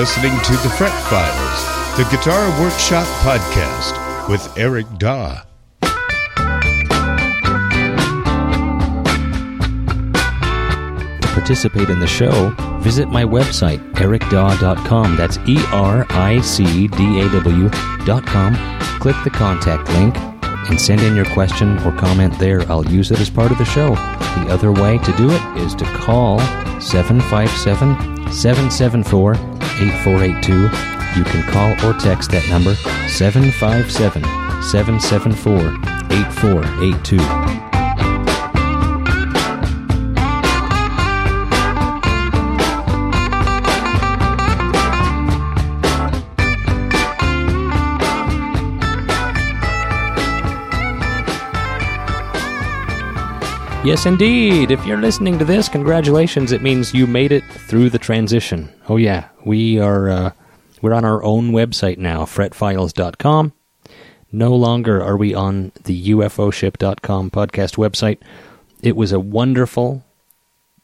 listening to the Fret Files, the Guitar Workshop podcast with Eric Daw. To participate in the show, visit my website, ericdaw.com. That's E R I C D A W.com. Click the contact link and send in your question or comment there. I'll use it as part of the show. The other way to do it is to call 757 774 8482. You can call or text that number 757 774 8482. Yes, indeed. If you're listening to this, congratulations. It means you made it through the transition. Oh yeah, we are uh, we're on our own website now, fretfiles.com. No longer are we on the ufoship.com podcast website. It was a wonderful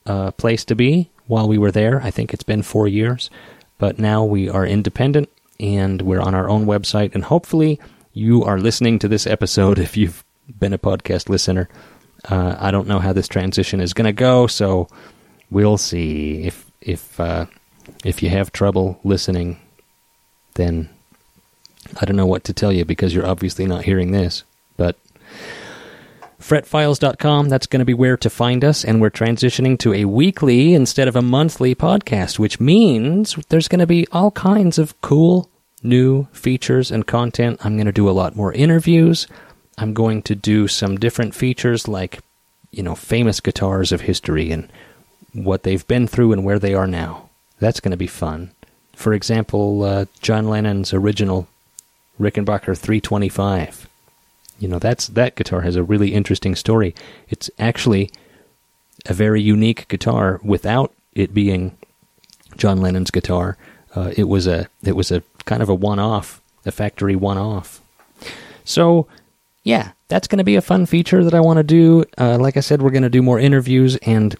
uh, place to be while we were there. I think it's been four years, but now we are independent and we're on our own website. And hopefully, you are listening to this episode if you've been a podcast listener uh, I don't know how this transition is going to go, so we'll see. If if uh, if you have trouble listening, then I don't know what to tell you because you're obviously not hearing this. But fretfiles.com, that's going to be where to find us, and we're transitioning to a weekly instead of a monthly podcast, which means there's going to be all kinds of cool new features and content. I'm going to do a lot more interviews. I'm going to do some different features like, you know, famous guitars of history and what they've been through and where they are now. That's going to be fun. For example, uh, John Lennon's original Rickenbacker 325. You know, that's that guitar has a really interesting story. It's actually a very unique guitar without it being John Lennon's guitar. Uh, it was a it was a kind of a one-off, a factory one-off. So yeah, that's going to be a fun feature that I want to do. Uh, like I said, we're going to do more interviews, and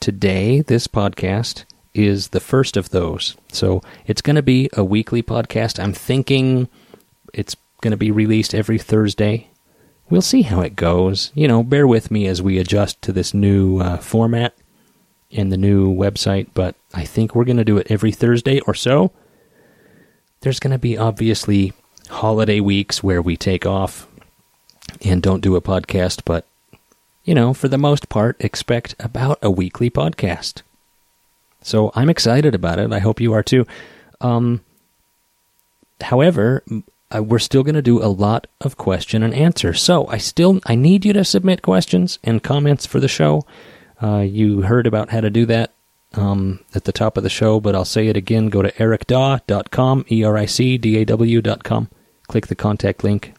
today, this podcast is the first of those. So it's going to be a weekly podcast. I'm thinking it's going to be released every Thursday. We'll see how it goes. You know, bear with me as we adjust to this new uh, format and the new website, but I think we're going to do it every Thursday or so. There's going to be obviously holiday weeks where we take off and don't do a podcast, but, you know, for the most part, expect about a weekly podcast. So I'm excited about it. I hope you are too. Um, however, we're still going to do a lot of question and answer. So I still I need you to submit questions and comments for the show. Uh, you heard about how to do that um, at the top of the show, but I'll say it again. Go to ericdaw.com, E-R-I-C-D-A-W.com. Click the contact link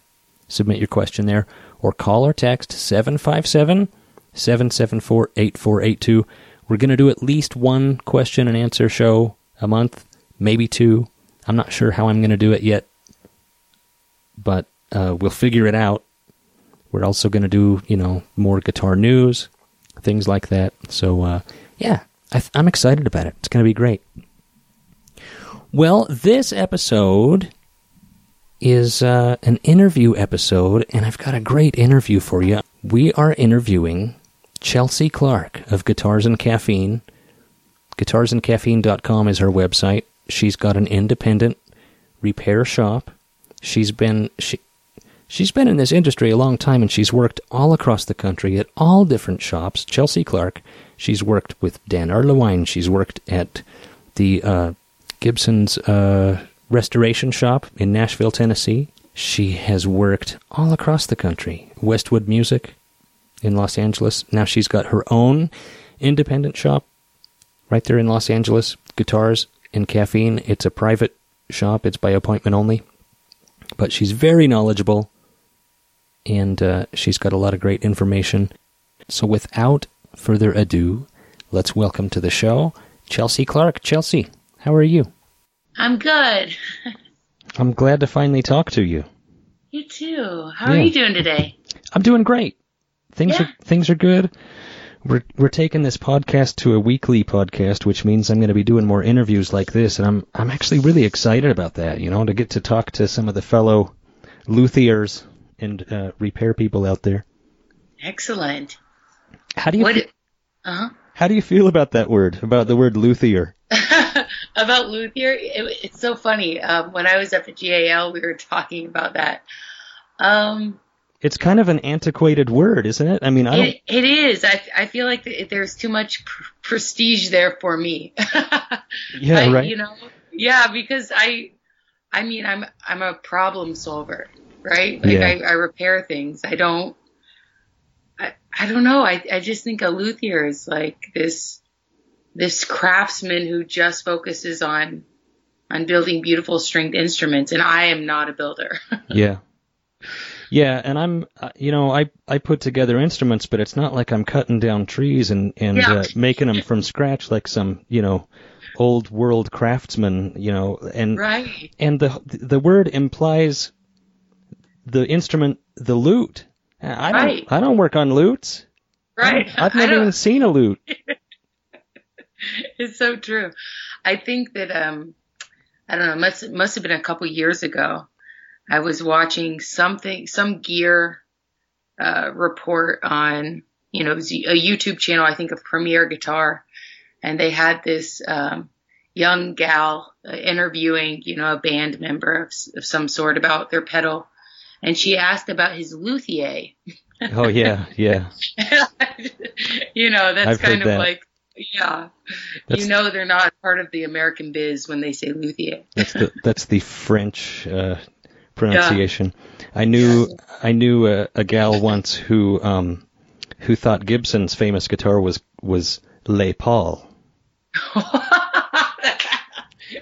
submit your question there, or call or text 757 774 8482. We're going to do at least one question and answer show a month, maybe two. I'm not sure how I'm going to do it yet, but uh, we'll figure it out. We're also going to do, you know, more guitar news, things like that. So, uh, yeah, I am excited about it. It's going to be great. Well, this episode is uh, an interview episode, and I've got a great interview for you. We are interviewing Chelsea Clark of Guitars and Caffeine. GuitarsandCaffeine.com is her website. She's got an independent repair shop. She's been she she's been in this industry a long time, and she's worked all across the country at all different shops. Chelsea Clark. She's worked with Dan Erlewine. She's worked at the uh, Gibson's. Uh, restoration shop in Nashville, Tennessee. She has worked all across the country. Westwood Music in Los Angeles. Now she's got her own independent shop right there in Los Angeles. Guitars and caffeine. It's a private shop, it's by appointment only. But she's very knowledgeable and uh, she's got a lot of great information. So without further ado, let's welcome to the show Chelsea Clark. Chelsea, how are you? I'm good. I'm glad to finally talk to you. You too. How yeah. are you doing today? I'm doing great. Things yeah. are things are good. we're we're taking this podcast to a weekly podcast, which means I'm going to be doing more interviews like this, and I'm I'm actually really excited about that. You know, to get to talk to some of the fellow luthiers and uh, repair people out there. Excellent. How do you What? fe- Uh huh. how do you feel about that word? About the word luthier? about luthier, it, it's so funny. Um, when I was up at GAL, we were talking about that. Um, It's kind of an antiquated word, isn't it? I mean, I don't. it, it is. I, I feel like there's too much pr- prestige there for me. yeah, I- right. You know, yeah, because I, I mean, I'm I'm a problem solver, right? Like Yeah. I, I repair things. I don't. I, I don't know. I, I just think a luthier is like this this craftsman who just focuses on on building beautiful stringed instruments, and I am not a builder. Yeah. Yeah, and I'm, uh, you know, I I put together instruments, but it's not like I'm cutting down trees and and Yeah. uh, making them from scratch like some, you know, old world craftsman, you know, and right. and the the word implies the instrument, the lute. I don't Right. I don't work on lutes. Right. I've never even seen a lute. it's so true. I think that um I don't know, must must have been a couple years ago. I was watching something some gear uh report on, you know, it was a YouTube channel, I think of Premier Guitar, and they had this um young gal uh, interviewing, you know, a band member of, of some sort about their pedal. And she asked about his luthier. Oh yeah, yeah. you know, that's I've kind of that. like, yeah. That's- you know, they're not part of the American biz when they say luthier. That's the that's the French uh, pronunciation. I knew I knew a, a gal once who um who thought Gibson's famous guitar was was Les Paul.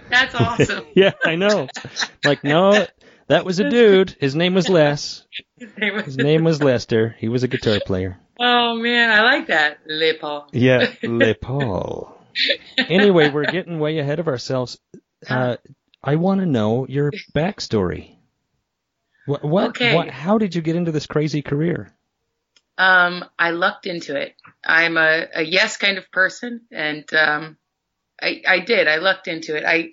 that's awesome. yeah, I know. Like no, that was a dude. His name was Les. His name was Lester. He was a guitar player. Oh man, I like that. Le Paul. Yeah, Les Paul. Anyway, we're getting way ahead of ourselves. Uh, I want to know your backstory. What? What? Okay. what? How did you get into this crazy career? Um, I lucked into it. I'm a, a yes kind of person, and um, I, I did. I lucked into it. I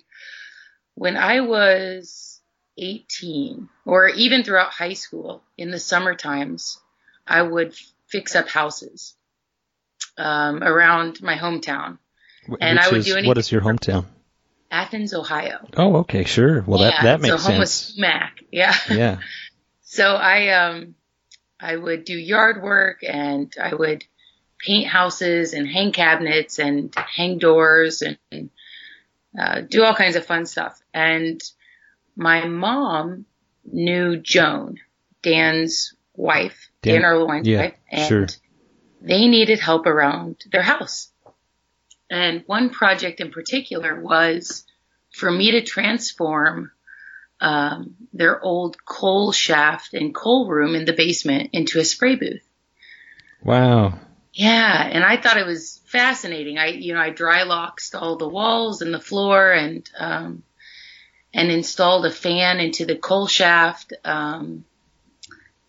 when I was 18, or even throughout high school, in the summer times, I would fix up houses um, around my hometown, Wh- And I would is, do What anything is your hometown? Athens, Ohio. Oh, okay, sure. Well, yeah, that that makes so sense. Mac. Yeah. Yeah. So I um I would do yard work and I would paint houses and hang cabinets and hang doors and uh, do all kinds of fun stuff. And my mom knew Joan, Dan's wife, Dan- Dan, Erlewine's yeah, wife, and sure. they needed help around their house. And one project in particular was for me to transform um, their old coal shaft and coal room in the basement into a spray booth. Wow. Yeah, and I thought it was fascinating. I, you know, I dry locked all the walls and the floor and um, and installed a fan into the coal shaft. Um,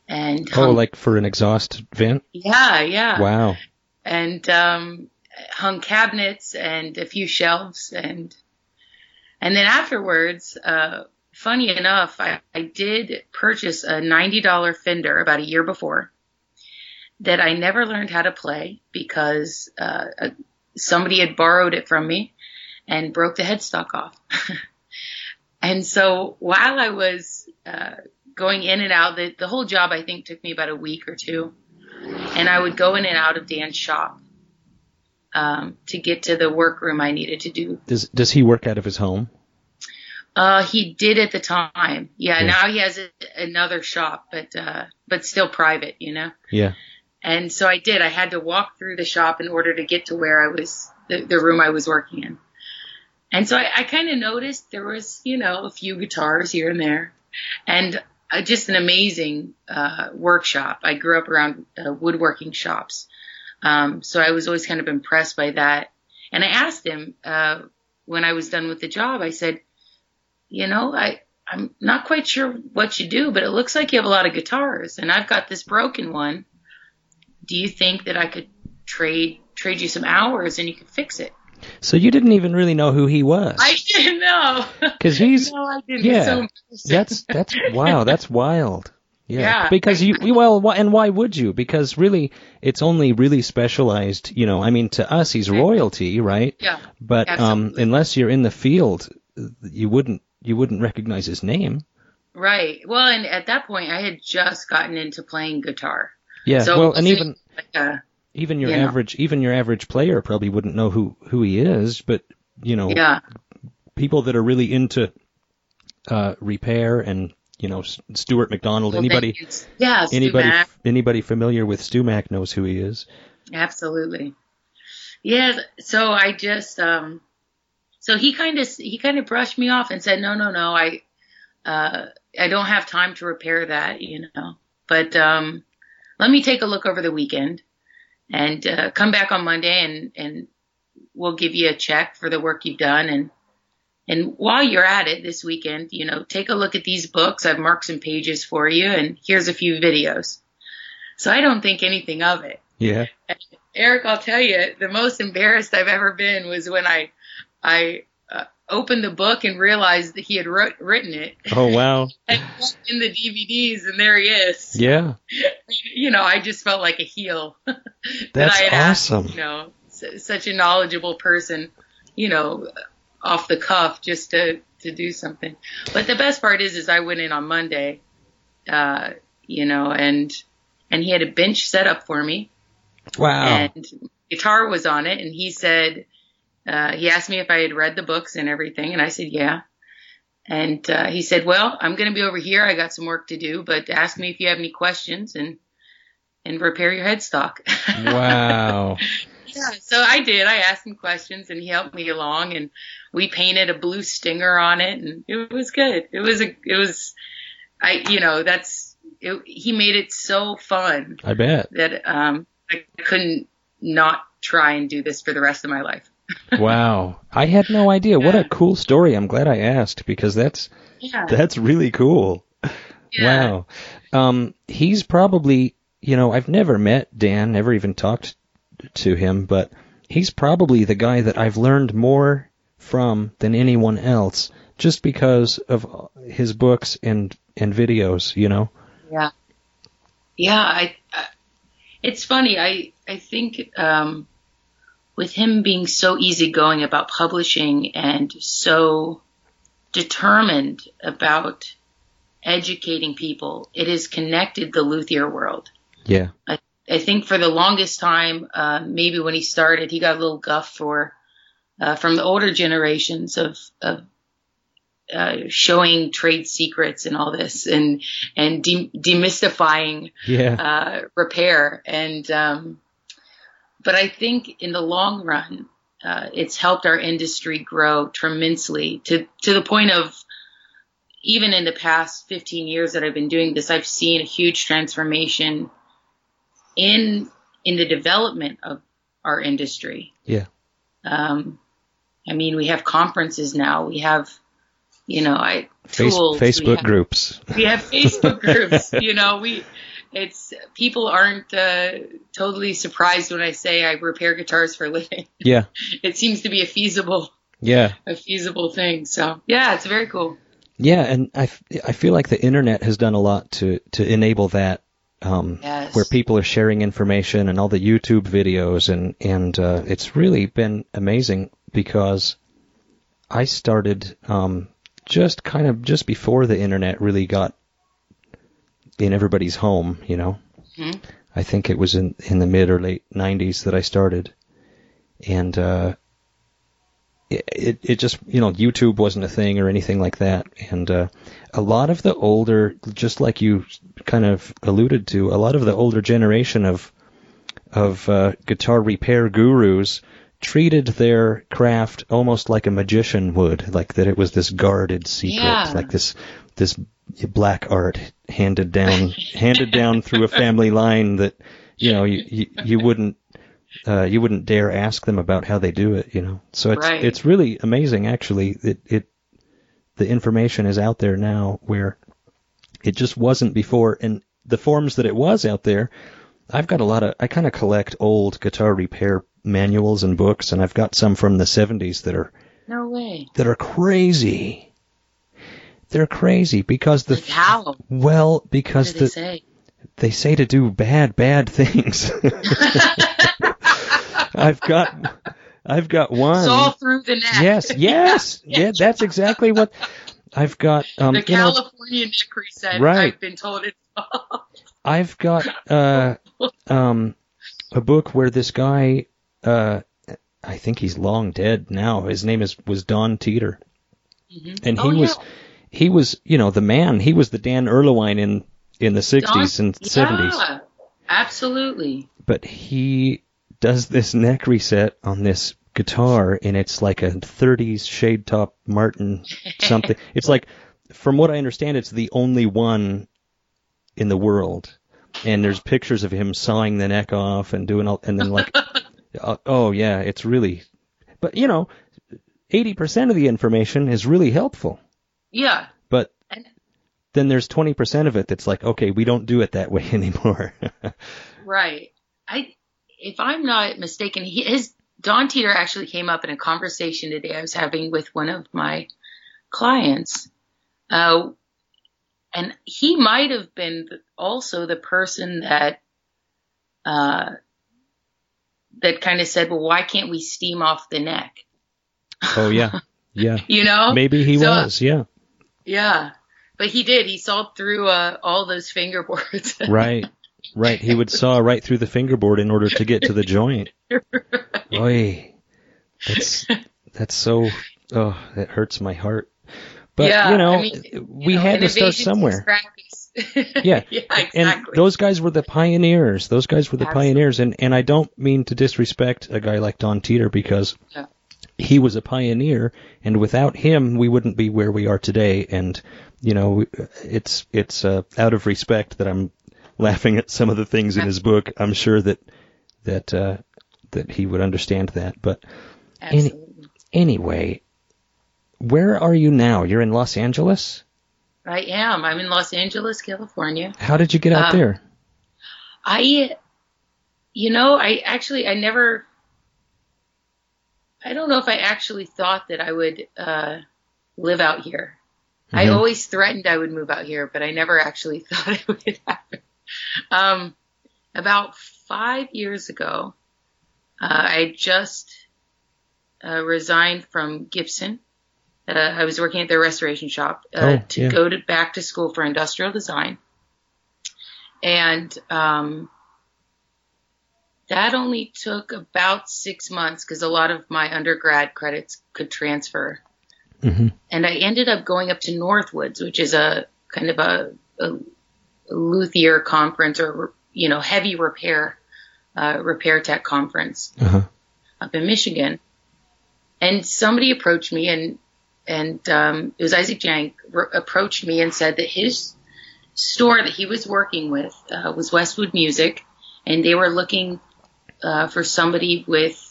and Oh, like for an exhaust vent? yeah, yeah, Wow. and um, hung cabinets and a few shelves and and then afterwards, uh, funny enough, I, I did purchase a ninety dollar Fender about a year before that I never learned how to play because uh, uh, somebody had borrowed it from me and broke the headstock off. and so while I was uh, going in and out, the, the whole job I think took me about a week or two, and I would go in and out of Dan's shop um, to get to the workroom I needed to do Does does he work out of his home? uh, he did at the time. Yeah, Yeah. now he has a, another shop, but uh, but still private, you know. Yeah. And so I did. I had to walk through the shop in order to get to where I was, the, the room I was working in. And so I, I kind of noticed there was, you know, a few guitars here and there, and uh, just an amazing uh, workshop. I grew up around uh, woodworking shops, um, so I was always kind of impressed by that. And I asked him uh, when I was done with the job. I said, you know, I I'm not quite sure what you do, but it looks like you have a lot of guitars, and I've got this broken one. Do you think that I could trade trade you some hours and you could fix it. So you didn't even really know who he was. I didn't know. Because he's no, I didn't. yeah, that's that's wow, that's wild. Yeah, Yeah. because you well, and why would you? Because really, it's only really specialized. You know, I mean, to us, he's royalty, right? yeah. But um, unless you're in the field, you wouldn't you wouldn't recognize his name. Right. Well, and at that point, I had just gotten into playing guitar. Yeah. So well, and even Like a, even your you know. average even your average player probably wouldn't know who who he is. But you know, yeah. people that are really into uh, repair and you know Stewart MacDonald, Well, anybody Yeah. Anybody anybody familiar with StewMac knows who he is. Absolutely. Yeah. So I just, um, so he kind of, he kind of brushed me off and said, no, no, no, I, uh, I don't have time to repair that, you know, but, um, let me take a look over the weekend and, uh, come back on Monday and, and we'll give you a check for the work you've done. And, and while you're at it this weekend, you know, take a look at these books. I've marked some pages for you and here's a few videos. So I don't think anything of it. Yeah. Eric, I'll tell you, the most embarrassed I've ever been was when I, I opened the book and realized that he had wrote, written it Oh wow. and in the DVDs, and there he is. Yeah. You know, I just felt like a heel. that That's I had asked, awesome. you know, s- such a knowledgeable person, you know, off the cuff just to to do something. But the best part is, is I went in on Monday, uh, you know, and and he had a bench set up for me Wow. and guitar was on it and he said uh, he asked me if i had read the books and everything and i said yeah and uh, he said well i'm going to be over here i got some work to do but ask me if you have any questions and and repair your headstock wow. yeah so i did i asked him questions and he helped me along and we painted a blue stinger on it and it was good it was a it was i you know that's it, he made it so fun I bet. that um, I couldn't not try and do this for the rest of my life. Wow. I had no idea. What a cool story. I'm glad I asked because that's Yeah. that's really cool. yeah. Wow. Um, he's probably, you know, I've never met Dan, never even talked to him, but he's probably the guy that I've learned more from than anyone else just because of his books and, and videos, you know? Yeah. Yeah. I, I, it's funny. I, I think, um, with him being so easygoing about publishing and so determined about educating people, it has connected the luthier world. Yeah. I think for the longest time, uh, maybe when he started, he got a little guff for uh, from the older generations of of uh, showing trade secrets and all this, and and de- demystifying Yeah. uh, repair. And um, but I think in the long run, uh, it's helped our industry grow tremendously to to the point of even in the past 15 years that I've been doing this, I've seen a huge transformation in in the development of our industry. Yeah. Um, I mean, we have conferences now. We have, you know, I Face- tools. we Facebook have- groups. we have Facebook groups. You know, we it's people aren't uh, totally surprised when I say I repair guitars for a living. Yeah. It seems to be a feasible Yeah. a feasible thing. So yeah, it's very cool. Yeah, and I, I feel like the internet has done a lot to, to enable that, um, Yes. where people are sharing information and all the YouTube videos, and and uh, it's really been amazing because I started um, just kind of just before the internet really got in everybody's home, you know. Mhm. I think it was in in the mid or late '90s that I started, and uh, it, it it just you know YouTube wasn't a thing or anything like that, and uh, a lot of the older, just like you kind of alluded to, a lot of the older generation of of uh, guitar repair gurus treated their craft almost like a magician would, like that it was this guarded secret, Yeah. like this this black art handed down handed down through a family line that you know you you, you wouldn't uh, you wouldn't dare ask them about how they do it, you know. So it's Right. it's really amazing, actually. It it the information is out there now where it just wasn't before, and the forms that it was out there, I've got a lot of. I kind of collect old guitar repair manuals and books, and I've got some from the '70s that are No way. that are crazy. They're crazy because the Like how? Well because they the say? they say to do bad bad things. I've got I've got one. Saw through the neck. Yes, yes, yeah. That's exactly what I've got. Um, the you know, California neck reset. Right. I've been told it's called. I've got uh, um, a book where this guy, uh, I think he's long dead now. His name is was Don Teeter, and he Oh, yeah. was he was you know the man. He was the Dan Erlewine in in the '60s and '70s. Yeah, absolutely. But he does this neck reset on this guitar, and it's like a '30s shade top Martin something. it's like, from what I understand, it's the only one in the world. And there's pictures of him sawing the neck off and doing all, and then like, uh, oh yeah, it's really, but you know, 80% of the information is really helpful. Yeah. But And then there's 20% of it that's like, okay, we don't do it that way anymore. right. I if I'm not mistaken, he, his Don Teeter actually came up in a conversation today I was having with one of my clients. Uh, and he might have been also the person that uh, that kind of said, "Well, why can't we steam off the neck?" oh yeah, yeah. You know, Maybe he So- was, yeah. Yeah, but he did. He saw through uh, all those fingerboards. Right, right. He would saw right through the fingerboard in order to get to the joint. Oy, that's that's so. Oh, that hurts my heart. But yeah, you know, I mean, you we know, had to start somewhere. Yeah, yeah, and exactly. those guys were the pioneers. Those guys were the Absolutely. pioneers, and and I don't mean to disrespect a guy like Don Teeter because Yeah. he was a pioneer, and without him, we wouldn't be where we are today. And you know, it's it's uh, out of respect that I'm laughing at some of the things in his book. I'm sure that that uh, that he would understand that. But Absolutely. anyway, where are you now? You're in Los Angeles. I am. I'm in Los Angeles, California. How did you get out Um, there? I, you know, I actually, I never, I don't know if I actually thought that I would uh, live out here. I Mhm. always threatened I would move out here, but I never actually thought it would happen. Um, about five years ago, uh, I just uh, resigned from Gibson. Uh, I was working at their restoration shop uh, Oh, to yeah. go to back to school for industrial design, and um, that only took about six months because a lot of my undergrad credits could transfer hmm and I ended up going up to Northwoods, which is a kind of a, a, a luthier conference or you know heavy repair uh, repair tech conference Uh-huh. up in Michigan. And somebody approached me and and um, it was Isaac Jank r- approached me and said that his store that he was working with uh, was Westwood Music, and they were looking uh, for somebody with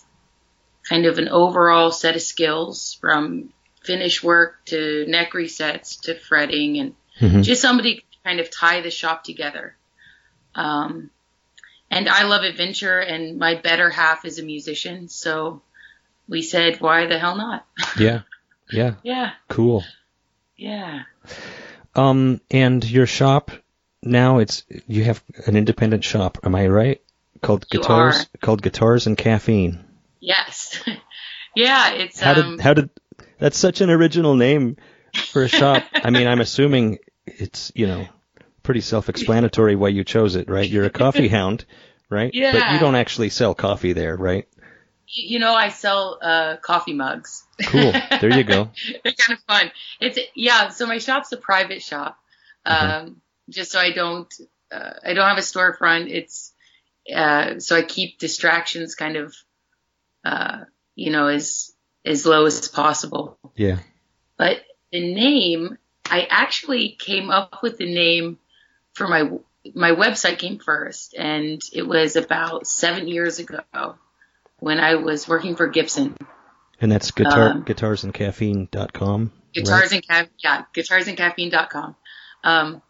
kind of an overall set of skills from finish work to neck resets to fretting and Mhm. just somebody to kind of tie the shop together. Um, and I love adventure, and my better half is a musician, so we said, why the hell not? Yeah, yeah, yeah, cool. yeah. Um, and your shop now it's you have an independent shop. Am I right? Called You guitars. are. Called guitars and caffeine. Yes. yeah, it's How um did how did that's such an original name for a shop? I mean, I'm assuming it's you know pretty self-explanatory why you chose it, right? You're a coffee hound, right? Yeah. But you don't actually sell coffee there, right? You know I sell uh coffee mugs. Cool. There you go. They're kind of fun. It's yeah, so my shop's a private shop. Mm-hmm. Um just so I don't uh, I don't have a storefront. It's uh so I keep distractions kind of uh you know as as low as possible. Yeah. But the name, I actually came up with the name for my my website came first, and it was about seven years ago when I was working for Gibson. And that's guitar Um, guitarsandcaffeine.com. Guitars and Ca- yeah, guitarsandcaffeine.com. Um,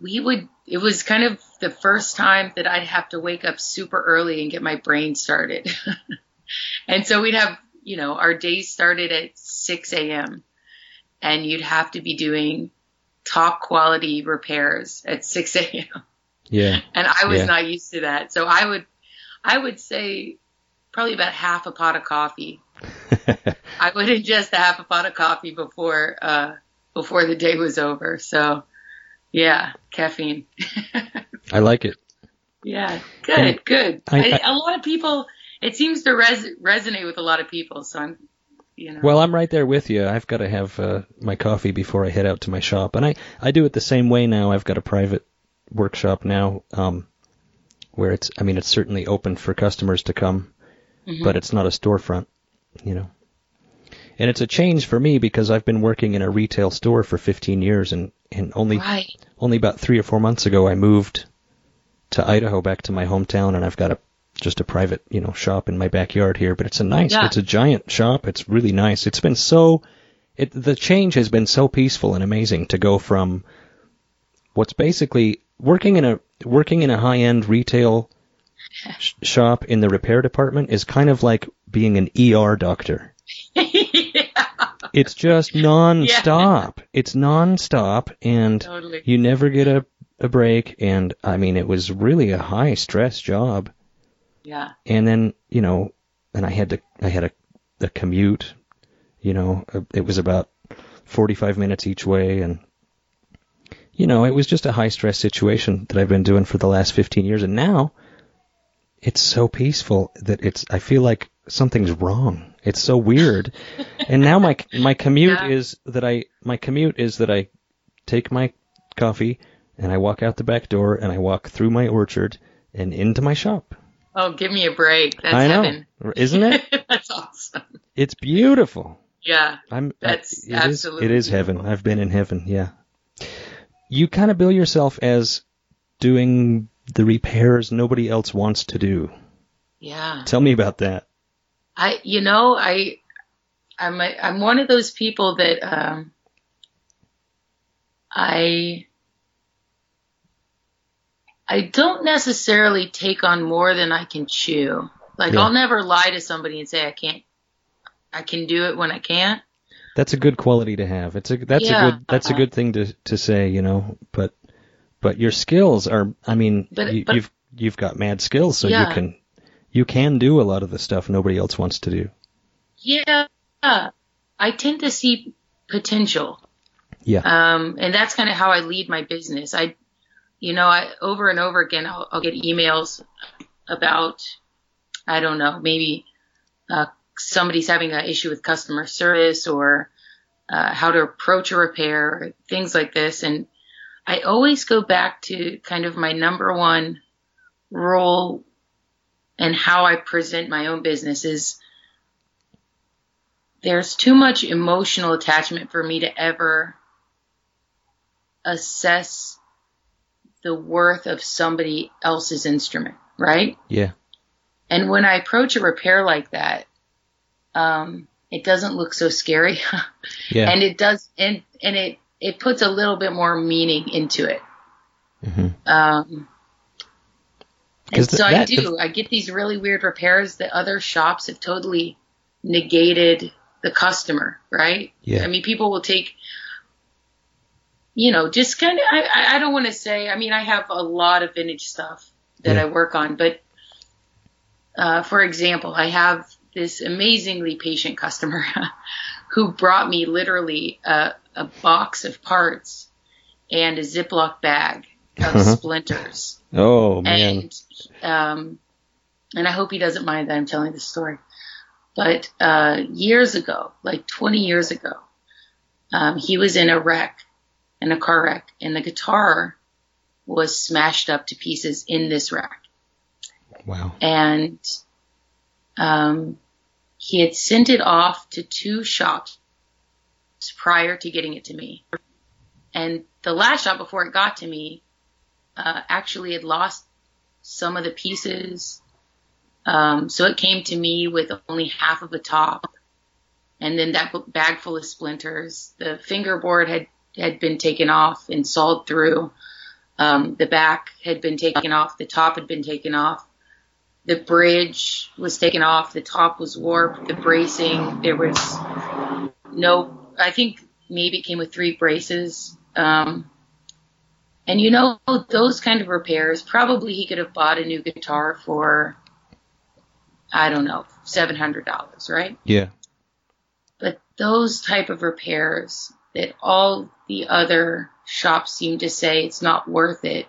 we would it was kind of the first time that I'd have to wake up super early and get my brain started. and so we'd have, you know, our days started at 6 a.m. and you'd have to be doing top quality repairs at 6 a.m. Yeah. And I was Yeah. not used to that. So I would, I would say probably about half a pot of coffee. I would ingest a half a pot of coffee before, uh, before the day was over. So yeah, caffeine. I like it. Yeah, good, And good. I- I, a lot of people, it seems to res- resonate with a lot of people. So I'm, you know. Well, I'm right there with you. I've got to have uh, my coffee before I head out to my shop, and I I do it the same way now. I've got a private workshop now, um, where it's I mean it's certainly open for customers to come, Mhm. but it's not a storefront, you know. And it's a change for me because I've been working in a retail store for 15 years, and and only right. only about three or four months ago I moved to Idaho, back to my hometown, and I've got a just a private, you know, shop in my backyard here. But it's a nice, Yeah. it's a giant shop. It's really nice. It's been so, it the change has been so peaceful and amazing to go from what's basically working in a working in a high end retail shop in the repair department is kind of like being an ER doctor. yeah, It's just non-stop. It's non-stop and totally. you never get a, a break and I mean it was really a high stress job Yeah, and then you know and I had to I had a, a commute you know uh, it was about 45 minutes each way and you know it was just a high stress situation that I've been doing for the last 15 years and now it's so peaceful that it's I feel like something's wrong it's so weird and now my my commute Yeah. is that I my commute is that I take my coffee and I walk out the back door and I walk through my orchard and into my shop. Oh, give me a break. That's I know, heaven. isn't it? That's awesome. It's beautiful. Yeah. I'm. That's it is- absolutely It is heaven. I've been in heaven. Yeah. You kind of bill yourself as doing the repairs nobody else wants to do. Yeah. Tell me about that. I, you know, I, I'm, a, I'm one of those people that, um, I, I don't necessarily take on more than I can chew. Like Yeah. I'll never lie to somebody and say I can't, I can do it when I can't. That's a good quality to have. It's a that's Yeah. a good that's a good thing to to say, you know. But but your skills are. I mean, But- you, but- you've you've got mad skills, so you can you can do a lot of the stuff nobody else wants to do. Yeah. I tend to see potential. Yeah. Um, and that's kind of how I lead my business. I, you know, I over and over again, I'll, I'll get emails about, I don't know, maybe, uh, somebody's having an issue with customer service or, uh, how to approach a repair or things like this. And I always go back to kind of my number one role and how I present my own business is there's too much emotional attachment for me to ever assess the worth of somebody else's instrument, right? Yeah. And when I approach a repair like that, um, it doesn't look so scary, Yeah. and it does, and and it it puts a little bit more meaning into it. hmm Um, and so th- I that- do. I get these really weird repairs that other shops have totally negated the customer, right? Yeah. I mean, people will take, you know, just kind of. I, I- I don't want to say. I mean, I have a lot of vintage stuff that Yeah. I work on, but uh, for example, I have this amazingly patient customer who brought me literally a, a box of parts and a Ziploc bag of Uh-huh. splinters. Oh man. And um, and I hope he doesn't mind that I'm telling this story. But uh, years ago, like 20 years ago, um, he was in a wreck, in a car wreck, and the guitar was smashed up to pieces in this wreck. Wow. And um, he had sent it off to two shops prior to getting it to me. And the last shot before it got to me uh, actually had lost some of the pieces. Um, so it came to me with only half of a top. And then that bag full of splinters. The fingerboard had, had been taken off and sawed through. Um, the back had been taken off, the top had been taken off, the bridge was taken off, the top was warped, the bracing, there was no, I think maybe it came with three braces. Um, and you know, those kind of repairs, probably he could have bought a new guitar for, I don't know, $700, right? Yeah. But those type of repairs that all the other shops seem to say it's not worth it.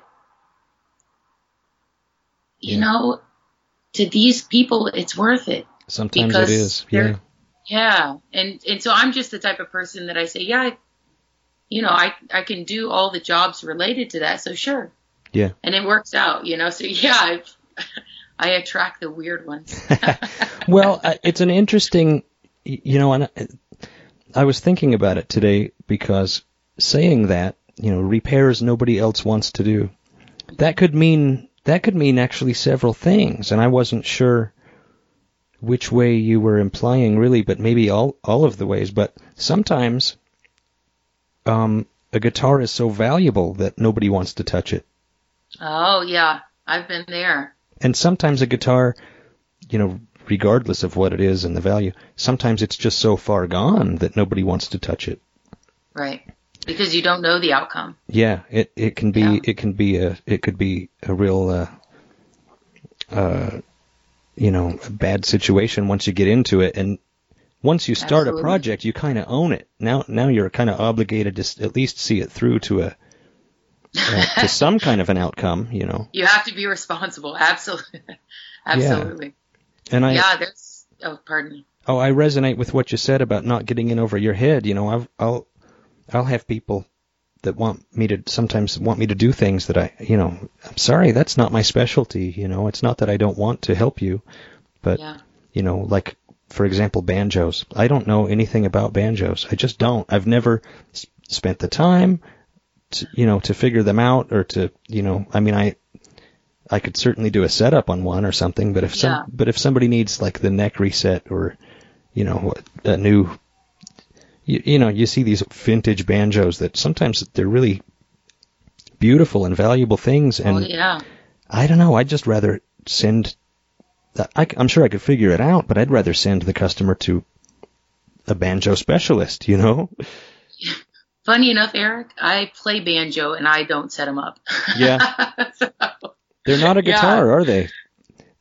You Yeah. know, to these people, it's worth it. Sometimes it is. Yeah. Yeah, and and so I'm just the type of person that I say, yeah, I, you know, I I can do all the jobs related to that, so sure, Yeah. and it works out, you know. So yeah, I I attract the weird ones. well, uh, it's an interesting, you know, and I- I was thinking about it today because saying that, you know, repairs nobody else wants to do, that could mean that could mean actually several things, and I wasn't sure which way you were implying really, but maybe all all of the ways. But sometimes, um, a guitar is so valuable that nobody wants to touch it. oh yeah, I've been there. And sometimes a guitar, you know, regardless of what it is and the value, sometimes it's just so far gone that nobody wants to touch it. Right. Because you don't know the outcome. Yeah, it it can be Yeah. it can be a it could be a real uh uh you know, a bad situation once you get into it and once you start Absolutely. a project, you kind of own it. Now now you're kind of obligated to at least see it through to a uh, to some kind of an outcome, you know. You have to be responsible. Absolutely. Absolutely. And I Yeah, there's oh pardon me. Oh, I resonate with what you said about not getting in over your head. You know, I've, I'll, I'll have people that want me to sometimes want me to do things that I, you know, I'm sorry, that's not my specialty. You know, it's not that I don't want to help you, but Yeah. you know, like for example, banjos. I don't know anything about banjos. I just don't. I've never s- spent the time, to, you know, to figure them out or to, you know, I mean, I, I could certainly do a setup on one or something, but if some, Yeah. but if somebody needs like the neck reset or, you know, a new, you, you know, you see these vintage banjos that sometimes they're really beautiful and valuable things, oh, and oh yeah. I don't know. I'd just rather send. I, am sure I could figure it out, but I'd rather send the customer to a banjo specialist. You know? Funny enough, Eric, I play banjo and I don't set them up. Yeah. So, They're not a Yeah. guitar, are they?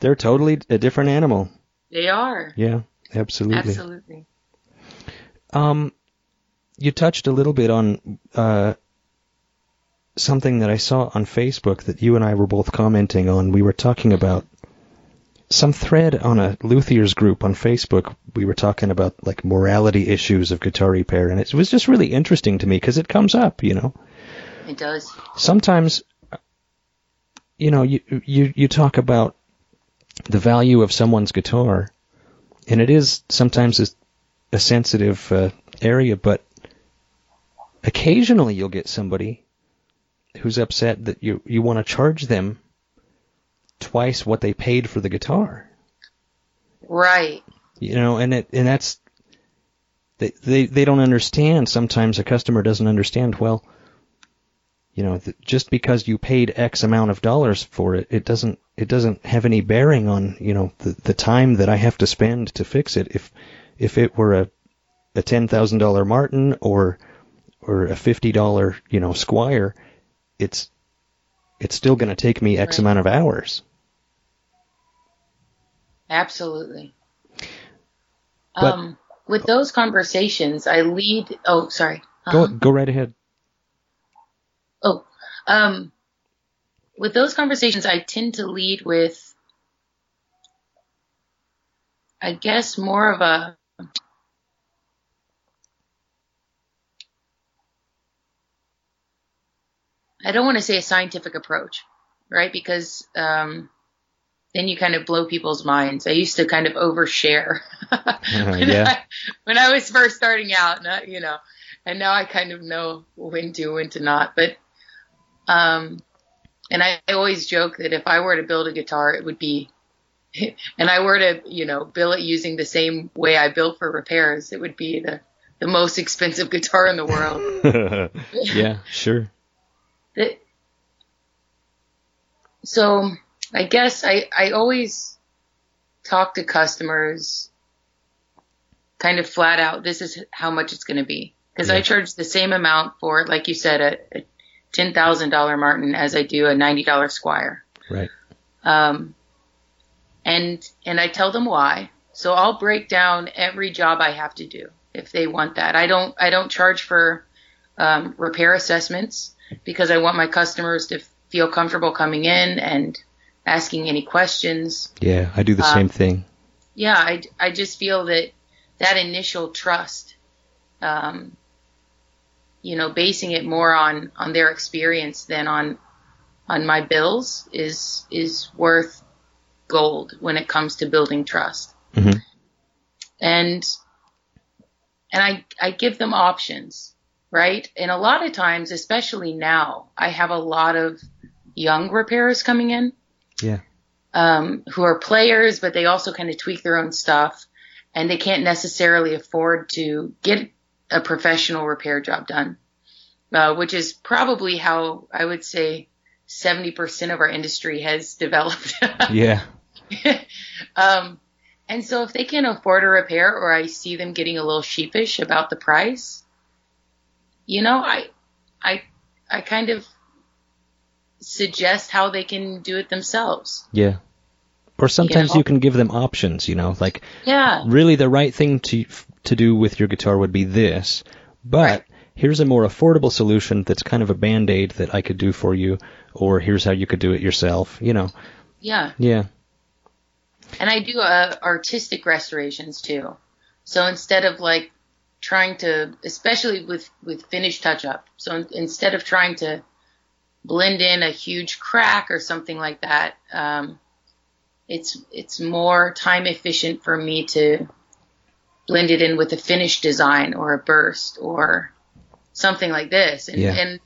They're totally a different animal. they are. Yeah, absolutely. Absolutely. Um, you touched a little bit on uh, something that I saw on Facebook that you and I were both commenting on. We were talking about some thread on a luthiers group on Facebook. We were talking about like morality issues of guitar repair, and it was just really interesting to me because it comes up, you know. It does. Sometimes, you know, you you you talk about the value of someone's guitar, and it is sometimes a, sensitive uh, area, but occasionally you'll get somebody who's upset that you you want to charge them twice what they paid for the guitar. Right. You know, and it and that's they they they don't understand. Sometimes a customer doesn't understand. Well, you know, th- just because you paid X amount of dollars for it, it doesn't it doesn't have any bearing on you know the the time that I have to spend to fix it. If if it were a a ten thousand dollar Martin or or a fifty dollar you know Squier, it's it's still going to take me X Right. amount of hours. Absolutely. But- um, with those conversations, I lead. Oh, sorry. Go Uh-huh. go right ahead. Oh, um, with those conversations, I tend to lead with, I guess, more of a. I don't want to say a scientific approach, right? Because um, then you kind of blow people's minds. I used to kind of overshare when, yeah. I, when I was first starting out, not, you know, and now I kind of know when to, when to not. But um, and I, I always joke that if I were to build a guitar, it would be, and I were to, you know, build it using the same way I built for repairs, it would be the, the most expensive guitar in the world. yeah, sure. So I guess I, I always talk to customers kind of flat out. This is how much it's going to be because I charge the same amount for, like you said, a, a ten thousand dollar Martin as I do a ninety dollar Squier. Right. Um, and and I tell them why. So I'll break down every job I have to do if they want that. I don't I don't charge for um, repair assessments because I want my customers to feel comfortable coming in and asking any questions. Yeah, I do the Uh, same thing. Yeah, I, I just feel that that initial trust, um, you know, basing it more on, on their experience than on, on my bills is, is worth gold when it comes to building trust. Mhm. And, and I, I give them options, right? And a lot of times, especially now, I have a lot of young repairers coming in Yeah. um, who are players, but they also kind of tweak their own stuff, and they can't necessarily afford to get a professional repair job done, uh, which is probably how I would say 70% of our industry has developed. Yeah. um, and so if they can't afford a repair, or I see them getting a little sheepish about the price, you know, I, I, I kind of suggest how they can do it themselves. Yeah. Or sometimes know? you can give them options, you know, like Yeah. really the right thing to to do with your guitar would be this, but Right. here's a more affordable solution that's kind of a band-aid that I could do for you or here's how you could do it yourself, you know. Yeah. Yeah. And I do uh, artistic restorations too. So instead of like trying to, especially with, with finish touch up, so in, instead of trying to blend in a huge crack or something like that, um, it's, it's more time efficient for me to blend it in with a finished design or a burst or something like this. And, Yeah. and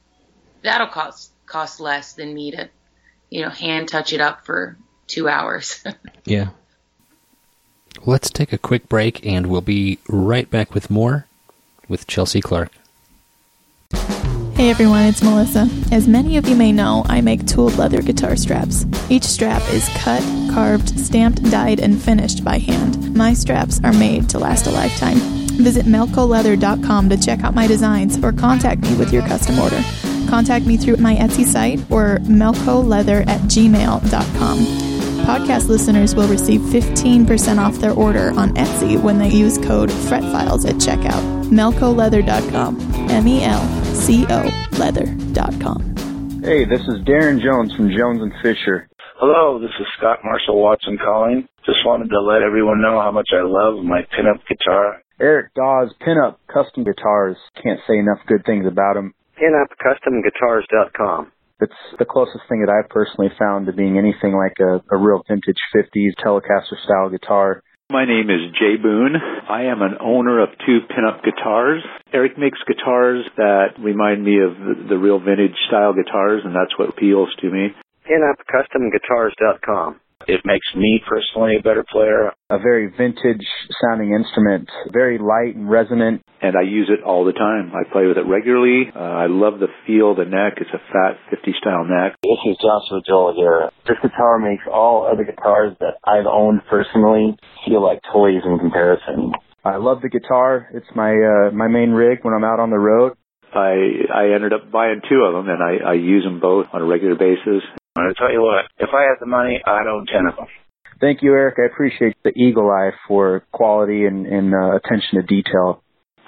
that'll cost, cost less than me to, you know, hand touch it up for two hours. Yeah. Let's take a quick break and we'll be right back with more with Chelsea Clark. Hey everyone, it's Melissa. As many of you may know, I make tooled leather guitar straps. Each strap is cut, carved, stamped, dyed, and finished by hand. My straps are made to last a lifetime. Visit melcoleather.com to check out my designs or contact me with your custom order. Contact me through my Etsy site or melcoleather at gmail.com. Podcast listeners will receive 15% off their order on Etsy when they use code FRETFILES at checkout. melcoleather.com. M E L C O leather.com. Hey, this is Darren Jones from Jones and Fisher. Hello, this is Scott Marshall Watson calling. Just wanted to let everyone know how much I love my pinup guitar. Eric Daw's, Pinup Custom Guitars. Can't say enough good things about him. PinupCustomGuitars.com. It's the closest thing that I've personally found to being anything like a, a real vintage 50s Telecaster style guitar. My name is Jay Boone. I am an owner of two pinup guitars. Eric makes guitars that remind me of the, the real vintage style guitars, and that's what appeals to me. PinupCustomGuitars.com. It makes me personally a better player. A very vintage sounding instrument, very light and resonant. And I use it all the time. I play with it regularly. Uh, I love the feel of the neck. It's a fat 50 style neck. This is Joshua Joel here. This guitar makes all other guitars that I've owned personally feel like toys in comparison. I love the guitar. It's my uh, my main rig when I'm out on the road. I I ended up buying two of them, and I, I use them both on a regular basis. I'm going to tell you what, if I had the money, I'd own 10 of them. Thank you, Eric. I appreciate the eagle eye for quality and, and uh, attention to detail.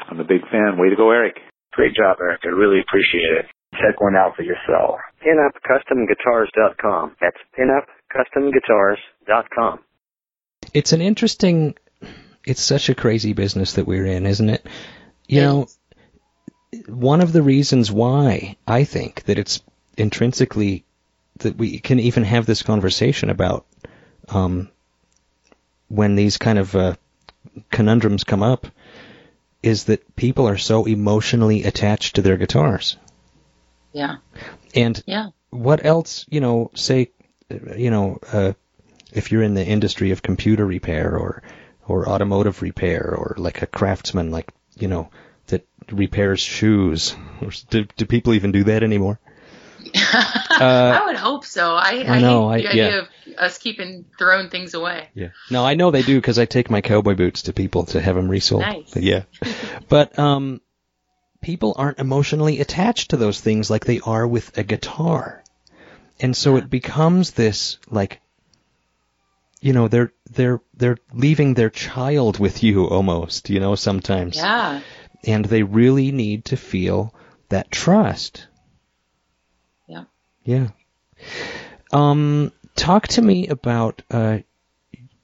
I'm a big fan. Way to go, Eric. Great job, Eric. I really appreciate it. Check one out for yourself. PinupCustomGuitars.com. That's PinupCustomGuitars.com. It's an interesting it's such a crazy business that we're in, isn't it? You It know, one of the reasons why I think that it's intrinsically that we can even have this conversation about um, when these kind of uh, conundrums come up is that people are so emotionally attached to their guitars. yeah. And Yeah. what else, you know, say, you know, uh, if you're in the industry of computer repair or, or automotive repair or like a craftsman, like, you know, that repairs shoes. Do, do people even do that anymore? I would hope so. I, I know, hate the I- idea yeah. of us keeping throwing things away. Yeah. No, I know they do because I take my cowboy boots to people to have them resold. Nice. Yeah. but um, people aren't emotionally attached to those things like they are with a guitar, and so it becomes this like, you know, they're they're they're leaving their child with you almost. You know, sometimes. Yeah. And they really need to feel that trust. Yeah. Um, talk to me about uh,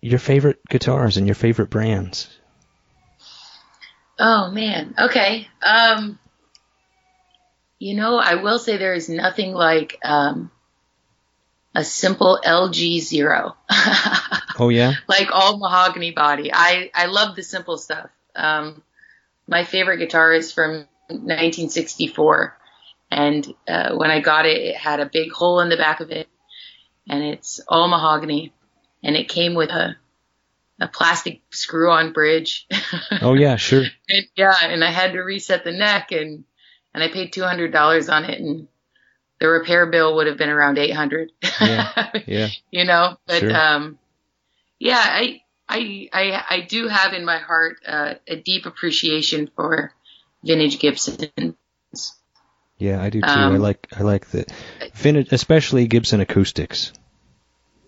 your favorite guitars and your favorite brands. Oh man. Okay. Um you know, I will say there is nothing like um a simple LG Zero. Oh yeah. like all mahogany body. I I love the simple stuff. Um my favorite guitar is from 1964 and uh, when I got it it had a big hole in the back of it and it's all mahogany and it came with a a plastic screw on bridge. Oh yeah, sure. And, yeah, and I had to reset the neck and and I paid two hundred dollars on it and the repair bill would have been around eight hundred. Yeah. Yeah. you know, but Sure. um yeah, I I I I do have in my heart uh, a deep appreciation for vintage Gibson. Yeah, I do too. Um, I like I like the vintage, especially Gibson acoustics.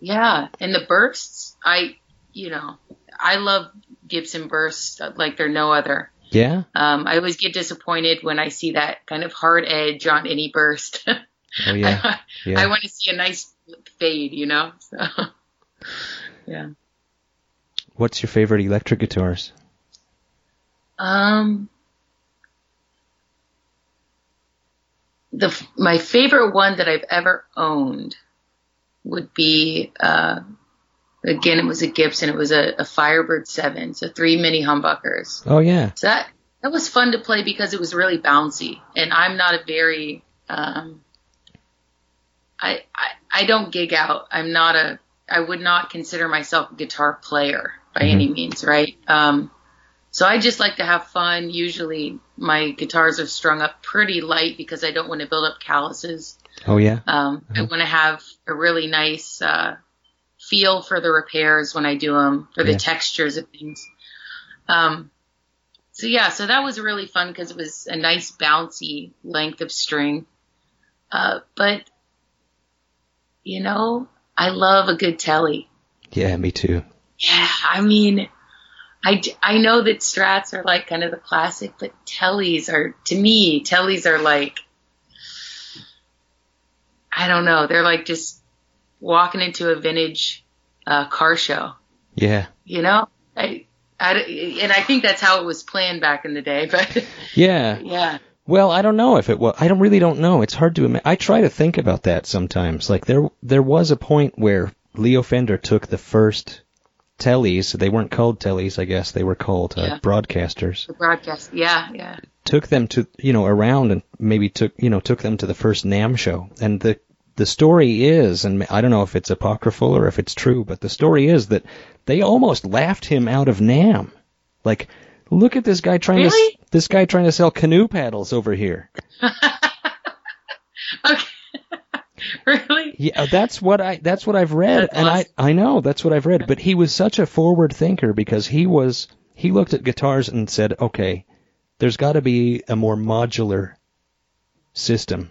Yeah, and the bursts, I you know, I love Gibson bursts like they're no other. Yeah. Um, I always get disappointed when I see that kind of hard edge on any burst. Oh yeah. yeah. I, want to see a nice fade, you know. So, yeah. What's your favorite electric guitars? Um, the my favorite one that I've ever owned would be uh, again it was a Gibson. It was a, a Firebird Seven, so three mini humbuckers. Oh yeah. So that that was fun to play because it was really bouncy, and I'm not a very um, I, I I don't gig out. I'm not a I would not consider myself a guitar player by any means, right? Um, so I just like to have fun. Usually my guitars are strung up pretty light because I don't want to build up calluses. Oh yeah. Um, I want to have a really nice uh, feel for the repairs when I do them, for the Yeah. textures of things. Um, so yeah, so that was really fun because it was a nice bouncy length of string. Uh, but you know, I love a good Tele. Yeah, me too. Yeah, I mean, I, I know that strats are like kind of the classic, but Teles are, to me, Teles are like, I don't know, they're like just walking into a vintage uh, car show, Yeah. you know? I, I, and I think that's how it was planned back in the day, but Yeah. yeah. Well, I don't know if it was. I don't really don't know. It's hard to imagine. I try to think about that sometimes. Like there, there was a point where Leo Fender took the first Teles. They weren't called Teles, I guess. They were called uh, Yeah. broadcasters. The broadcast, yeah, yeah. Took them to, you know, around and maybe took, you know, took them to the first NAMM show. And the the story is, and I don't know if it's apocryphal or if it's true, but the story is that they almost laughed him out of NAMM. Like, look at this guy trying to Really? s- this guy trying to sell canoe paddles over here. Okay. really? Yeah, that's what I that's what I've read, That's and awesome. I I know that's what I've read. But he was such a forward thinker because he was he looked at guitars and said, okay, there's got to be a more modular system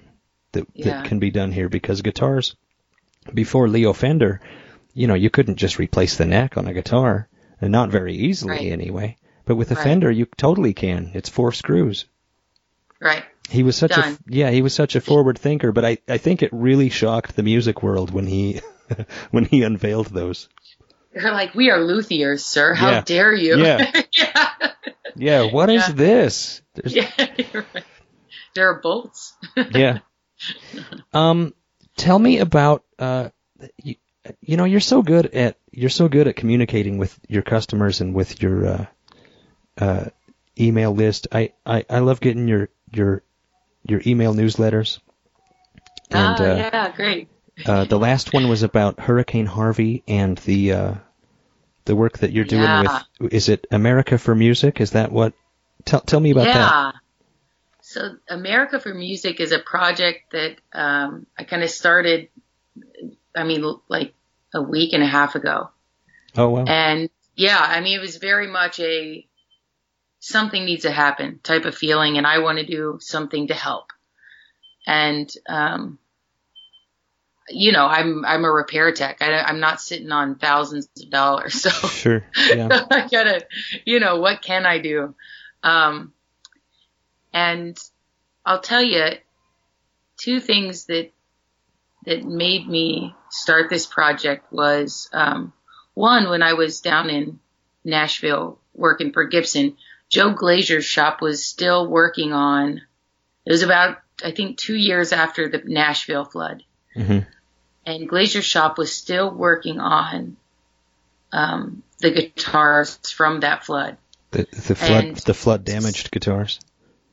that Yeah. that can be done here because guitars before Leo Fender, you know, you couldn't just replace the neck on a guitar, and not very easily Right. anyway. But with a Right. Fender, you totally can. It's four screws. Right. He was such Done. a yeah, he was such a forward thinker, but I I think it really shocked the music world when he when he unveiled those. They're like, we are luthiers, sir. How Yeah. dare you? Yeah. yeah. Yeah, what is Yeah. this? There's, Yeah, you're right. There are bolts. yeah. Um, tell me about uh, you, you know, you're so good at you're so good at communicating with your customers and with your uh, uh, email list. I, I I love getting your your your email newsletters. And uh, yeah, great. uh, the last one was about Hurricane Harvey and the uh, the work that you're doing Yeah. with. Is it America for Music? Is that what? Tell tell me about yeah. that. So America for Music is a project that um, I kind of started. I mean, like a week and a half ago. Oh wow. And yeah, I mean, it was very much a something needs to happen type of feeling, and I want to do something to help. And um, you know, I'm I'm a repair tech. I, I'm not sitting on thousands of dollars, so Sure. Yeah. I gotta, you know, what can I do? Um, and I'll tell you two things that that made me start this project was um, one when I was down in Nashville working for Gibson, Joe Glaser's shop was still working on. It was about I think two years after the Nashville flood, hmm and Glaser's shop was still working on um, the guitars from that flood. The the flood And- the flood damaged guitars.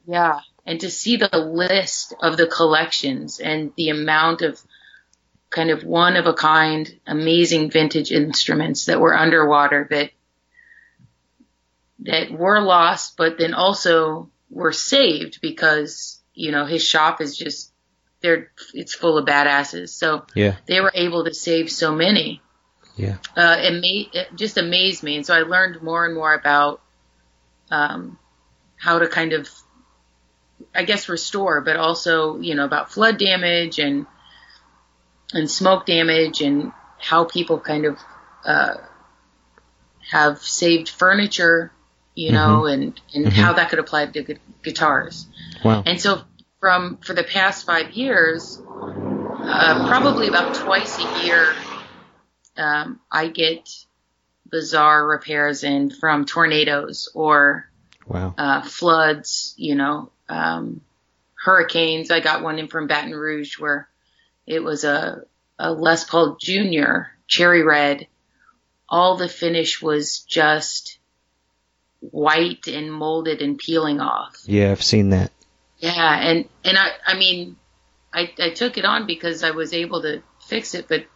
Yeah. And to see the list of the collections and the amount of kind of one of a kind, amazing vintage instruments that were underwater that, that were lost, but then also were saved because, you know, his shop is just, they're, it's full of badasses. So Yeah. they were able to save so many Yeah. uh, it, made, it just amazed me. And so I learned more and more about um, how to kind of, I guess, restore, but also, you know, about flood damage and and smoke damage and how people kind of uh, have saved furniture, you know, and and how that could apply to gu- guitars. Wow. And so from for the past five years, uh, probably about twice a year, um, I get bizarre repairs in from tornadoes or Wow. uh, floods, you know, um, hurricanes. I got one in from Baton Rouge where it was a, a Les Paul Jr. cherry red. All the finish was just white and molded and peeling off. Yeah, I've seen that. Yeah, and and I I mean, I I took it on because I was able to fix it, but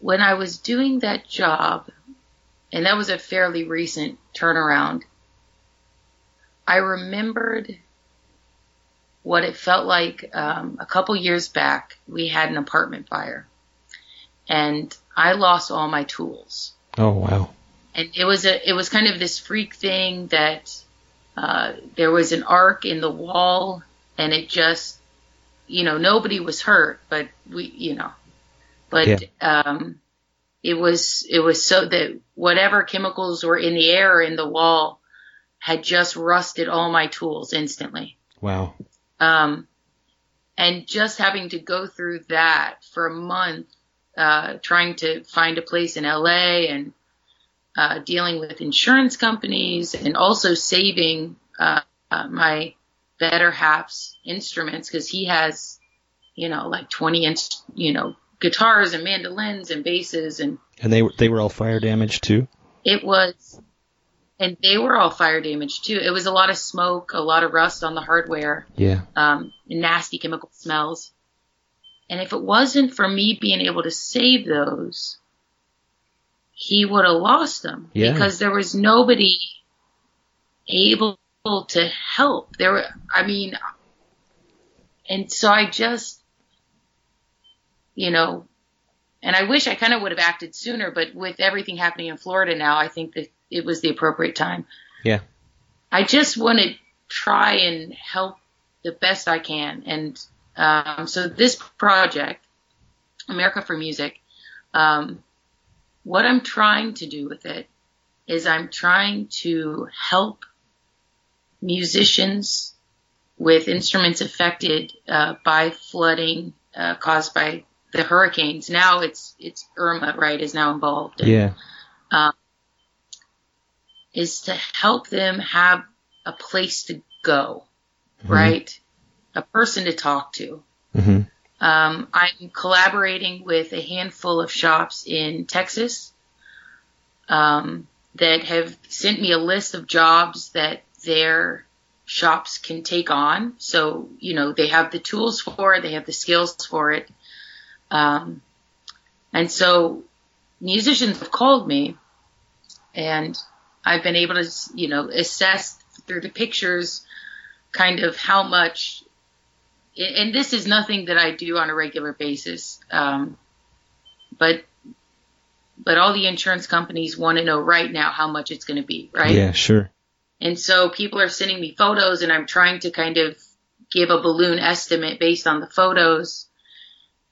when I was doing that job, and that was a fairly recent turnaround, I remembered what it felt like um, a couple years back. We had an apartment fire, and I lost all my tools Oh wow. And it was a it was kind of this freak thing that uh, there was an arc in the wall and it just you know nobody was hurt but we you know but Yeah. um it was it was so that whatever chemicals were in the air in the wall had just rusted all my tools instantly Wow. um, and just having to go through that for a month, uh, trying to find a place in LA and uh, dealing with insurance companies and also saving uh, uh, my better half's instruments because he has, you know, like 20 inch, you know, guitars and mandolins and basses and And they were they were all fire damaged too. it was, and they were all fire damaged too. It was a lot of smoke, a lot of rust on the hardware Yeah. um, nasty chemical smells. And if it wasn't for me being able to save those, he would have lost them Yeah. because there was nobody able to help. There were, I mean, and so I just, you know, and I wish I kind of would have acted sooner, but with everything happening in Florida now, I think that it was the appropriate time. Yeah. I just want to try and help the best I can. And um, so this project, America for Music, um, what I'm trying to do with it is I'm trying to help musicians with instruments affected uh, by flooding uh, caused by the hurricanes. Now it's it's Irma, right, is now involved. And, Yeah. is to help them have a place to go, right? A person to talk to. hmm Um, I'm collaborating with a handful of shops in Texas um, that have sent me a list of jobs that their shops can take on. So, you know, they have the tools for it, they have the skills for it. Um, and so musicians have called me and I've been able to, you know, assess through the pictures kind of how much, and this is nothing that I do on a regular basis, um, but but all the insurance companies want to know right now how much it's going to be, right? Yeah, sure. And so people are sending me photos, and I'm trying to kind of give a balloon estimate based on the photos.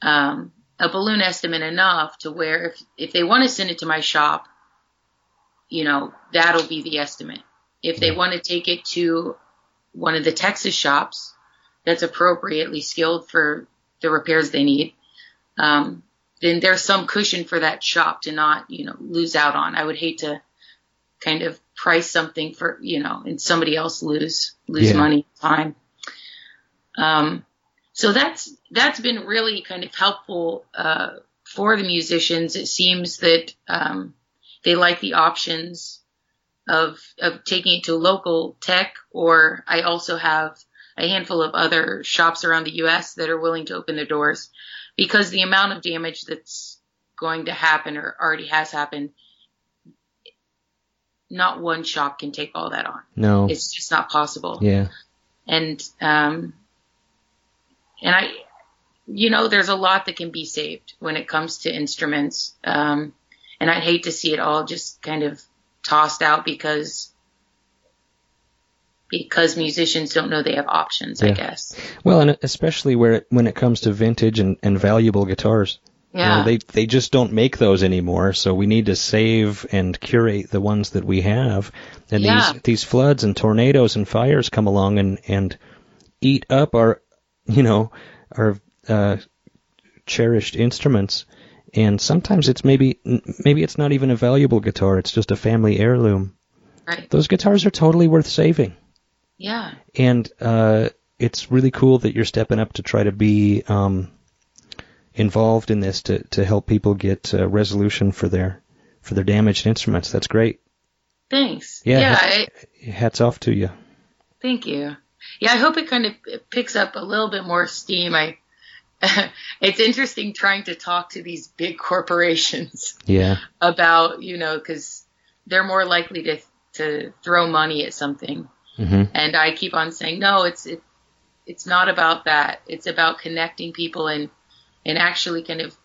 Um, a balloon estimate enough to where if if they want to send it to my shop, you know, that'll be the estimate. If they want to take it to one of the Texas shops that's appropriately skilled for the repairs they need, um, then there's some cushion for that shop to not, you know, lose out on. I would hate to kind of price something for, you know, and somebody else lose lose Yeah. money time. Um, so that's that's been really kind of helpful uh, for the musicians. It seems that um, they like the options of of taking it to local tech, or I also have a handful of other shops around the U.S. that are willing to open their doors because the amount of damage that's going to happen or already has happened, not one shop can take all that on. No. It's just not possible Yeah. and um and I you know there's a lot that can be saved when it comes to instruments um and I'd hate to see it all just kind of tossed out because because musicians don't know they have options I guess Well, and especially where it, when it comes to vintage and, and valuable guitars. You know, yeah they they just don't make those anymore, so we need to save and curate the ones that we have. And Yeah. these these floods and tornadoes and fires come along and and eat up our you know our uh, cherished instruments. And sometimes it's maybe maybe it's not even a valuable guitar; it's just a family heirloom. right Those guitars are totally worth saving yeah and uh, it's really cool that you're stepping up to try to be um, involved in this to, to help people get uh, resolution for their for their damaged instruments. That's great. thanks Yeah. yeah I, Hats off to you. Thank you. Yeah, I hope it kind of picks up a little bit more steam. I, it's interesting trying to talk to these big corporations Yeah. about, you know, because they're more likely to to throw money at something, hmm and I keep on saying, no, it's it, it's not about that. It's about connecting people and and actually kind of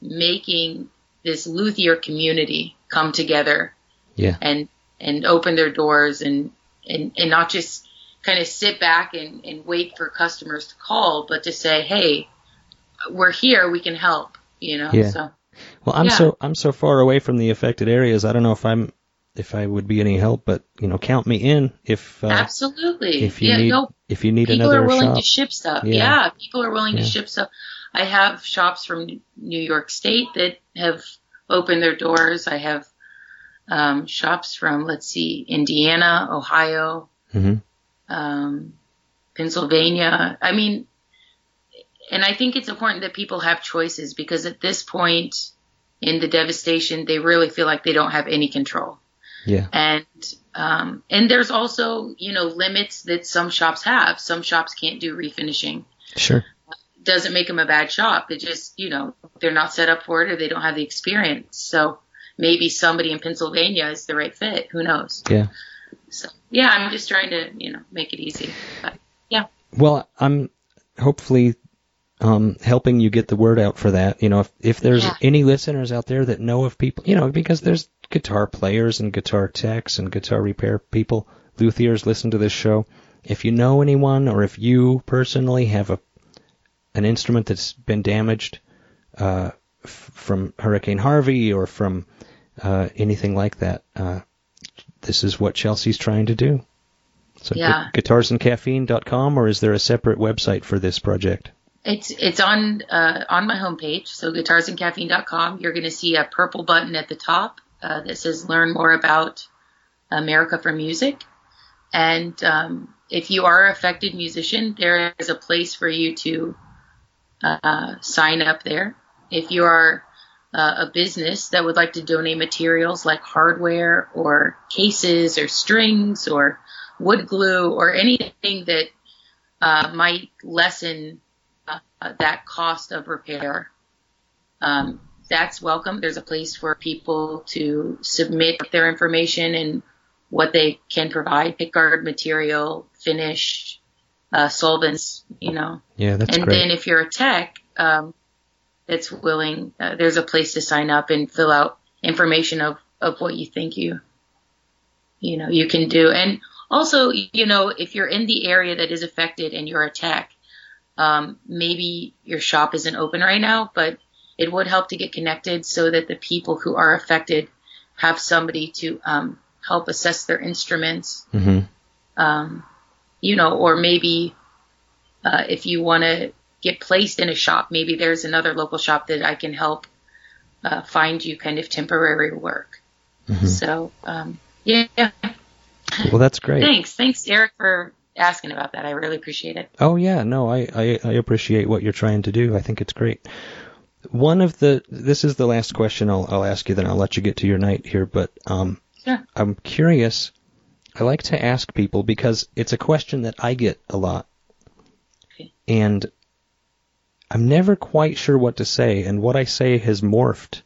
making this luthier community come together Yeah. and and open their doors and and, and not just kind of sit back and, and wait for customers to call, but to say, hey, we're here, we can help, you know. Yeah. So Well, I'm Yeah. so I'm so far away from the affected areas. I don't know if I'm if I would be any help, but you know, count me in if uh, absolutely, if you yeah, need no, if you need people another are willing shop. to ship stuff. Yeah. Yeah. people are willing Yeah. to ship stuff. I have shops from New York State that have opened their doors. I have um, shops from, let's see, Indiana, Ohio, hmm um, Pennsylvania. I mean, and I think it's important that people have choices because at this point in the devastation, they really feel like they don't have any control. Yeah. And um, and there's also you know limits that some shops have. Some shops can't do refinishing. Sure. Doesn't make them a bad shop. They just you know they're not set up for it or they don't have the experience. So maybe somebody in Pennsylvania is the right fit. Who knows? Yeah. So yeah, I'm just trying to you know make it easy. But yeah, Well, I'm hopefully um, helping you get the word out for that. You know, if, if there's Yeah. any listeners out there that know of people, you know, because there's guitar players and guitar techs and guitar repair people, luthiers listen to this show. If you know anyone or if you personally have a an instrument that's been damaged uh, f- from Hurricane Harvey or from uh, anything like that, uh, this is what Chelsea's trying to do. So Yeah. gu- guitarsandcaffeine.com or is there a separate website for this project? It's it's on uh, on my homepage, so guitarsandcaffeine.com. You're going to see a purple button at the top uh, that says "Learn more about America for Music." And um, if you are an affected musician, there is a place for you to uh, sign up there. If you are uh, a business that would like to donate materials like hardware or cases or strings or wood glue or anything that uh, might lessen uh, that cost of repair. Um, that's welcome. There's a place for people to submit their information and what they can provide, pickguard material, finish, uh, solvents, you know. Yeah, that's and great. then if you're a tech um, that's willing, uh, there's a place to sign up and fill out information of, of what you think you, you know, you can do. And also, you know, if you're in the area that is affected and you're a tech, um, maybe your shop isn't open right now, but it would help to get connected so that the people who are affected have somebody to um, help assess their instruments. hmm Um, you know, or maybe uh, if you want to get placed in a shop, maybe there's another local shop that I can help uh, find you kind of temporary work. Mm-hmm. So, um, yeah, Well, that's great. thanks. Thanks, Eric, for asking about that. I really appreciate it. Oh yeah, no, I, I I appreciate what you're trying to do. I think it's great. One of the this is the last question I'll I'll ask you, then I'll let you get to your night here. But um, Sure. I'm curious. I like to ask people because it's a question that I get a lot, Okay. and I'm never quite sure what to say, and what I say has morphed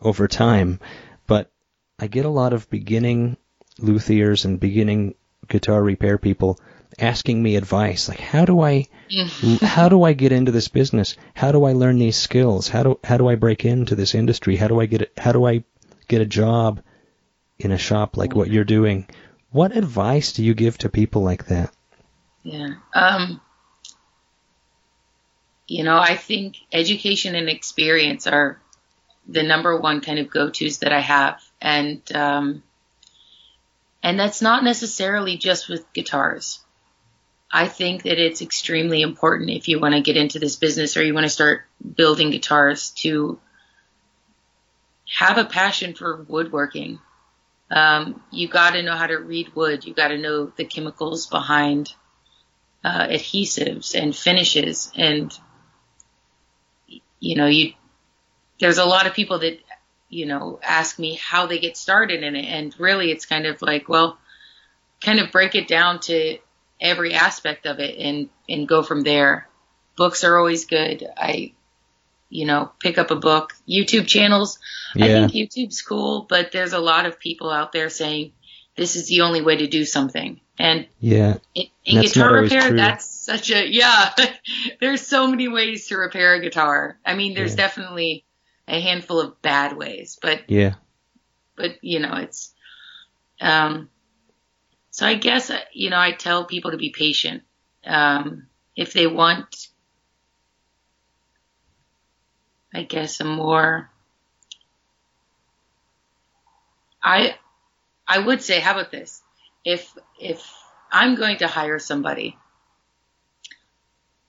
over time. But I get a lot of beginning luthiers and beginning guitar repair people asking me advice, like how do I how do I get into this business? How do I learn these skills? How do how do I break into this industry? How do I get it? How do I get a job in a shop like what you're doing? What advice do you give to people like that? Yeah. Um, you know, I think education and experience are the number one kind of go-tos that I have. And, um, and that's not necessarily just with guitars. I think that it's extremely important if you want to get into this business or you want to start building guitars to have a passion for woodworking. Um, you got to know how to read wood. You got to know the chemicals behind uh, adhesives and finishes, and you know, you there's a lot of people that you know ask me how they get started in it, and really, it's kind of like, well, kind of break it down to every aspect of it and and go from there. Books are always good. I you know, pick up a book. YouTube channels. I think YouTube's cool, but there's a lot of people out there saying this is the only way to do something. And Yeah. in, in That's guitar repair, true. that's such a yeah. there's so many ways to repair a guitar. I mean, there's Yeah. definitely a handful of bad ways, but Yeah. but you know, it's um. So I guess uh, you know I tell people to be patient. Um, if they want, I guess a more. I I would say, how about this? If if I'm going to hire somebody,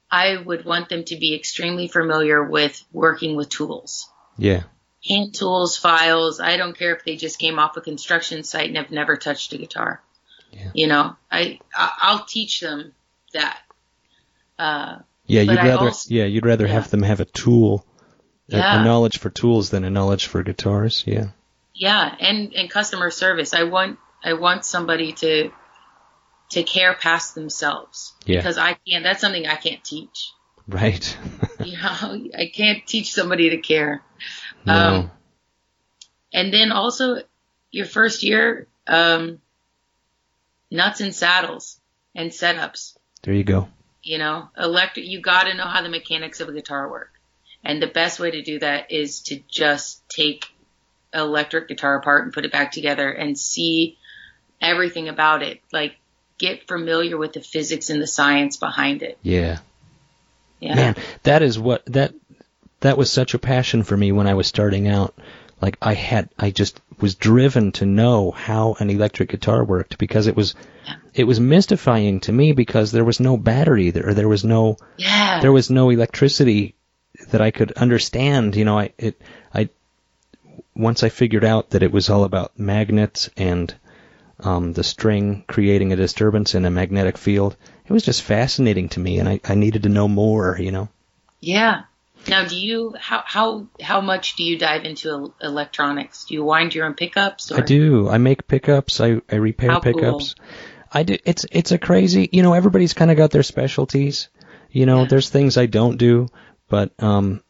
I would want them to be extremely familiar with working with tools Yeah. hand tools, files. I don't care if they just came off a construction site and have never touched a guitar. Yeah. You know, I I'll teach them that. Uh, Yeah, you'd rather also- yeah, you'd rather Yeah. have them have a tool a- a, knowledge for tools than a knowledge for guitars. Yeah. yeah, and and customer service. I want I want somebody to to care past themselves Yeah. because I can't. That's something I can't teach. Right. You know, I can't teach somebody to care. no. Um, And then also your first year, um, nuts and saddles and setups. there you go. You know, electric, you got to know how the mechanics of a guitar work. And the best way to do that is to just take electric guitar apart and put it back together and see everything about it. Like, get familiar with the physics and the science behind it. Yeah. Yeah. Man, that is what that that was such a passion for me when I was starting out. Like I had I just was driven to know how an electric guitar worked because it was Yeah. it was mystifying to me because there was no battery there or there was no Yeah. there was no electricity that I could understand. You know, I it I once I figured out that it was all about magnets and um, the string creating a disturbance in a magnetic field. It was just fascinating to me, and I, I needed to know more. You know. Yeah. Now, do you how how how much do you dive into electronics? Do you wind your own pickups? Or? I do. I make pickups. I, I repair How cool. pickups. I do. It's it's a crazy. You know, everybody's kind of got their specialties. You know, Yeah. there's things I don't do, but um,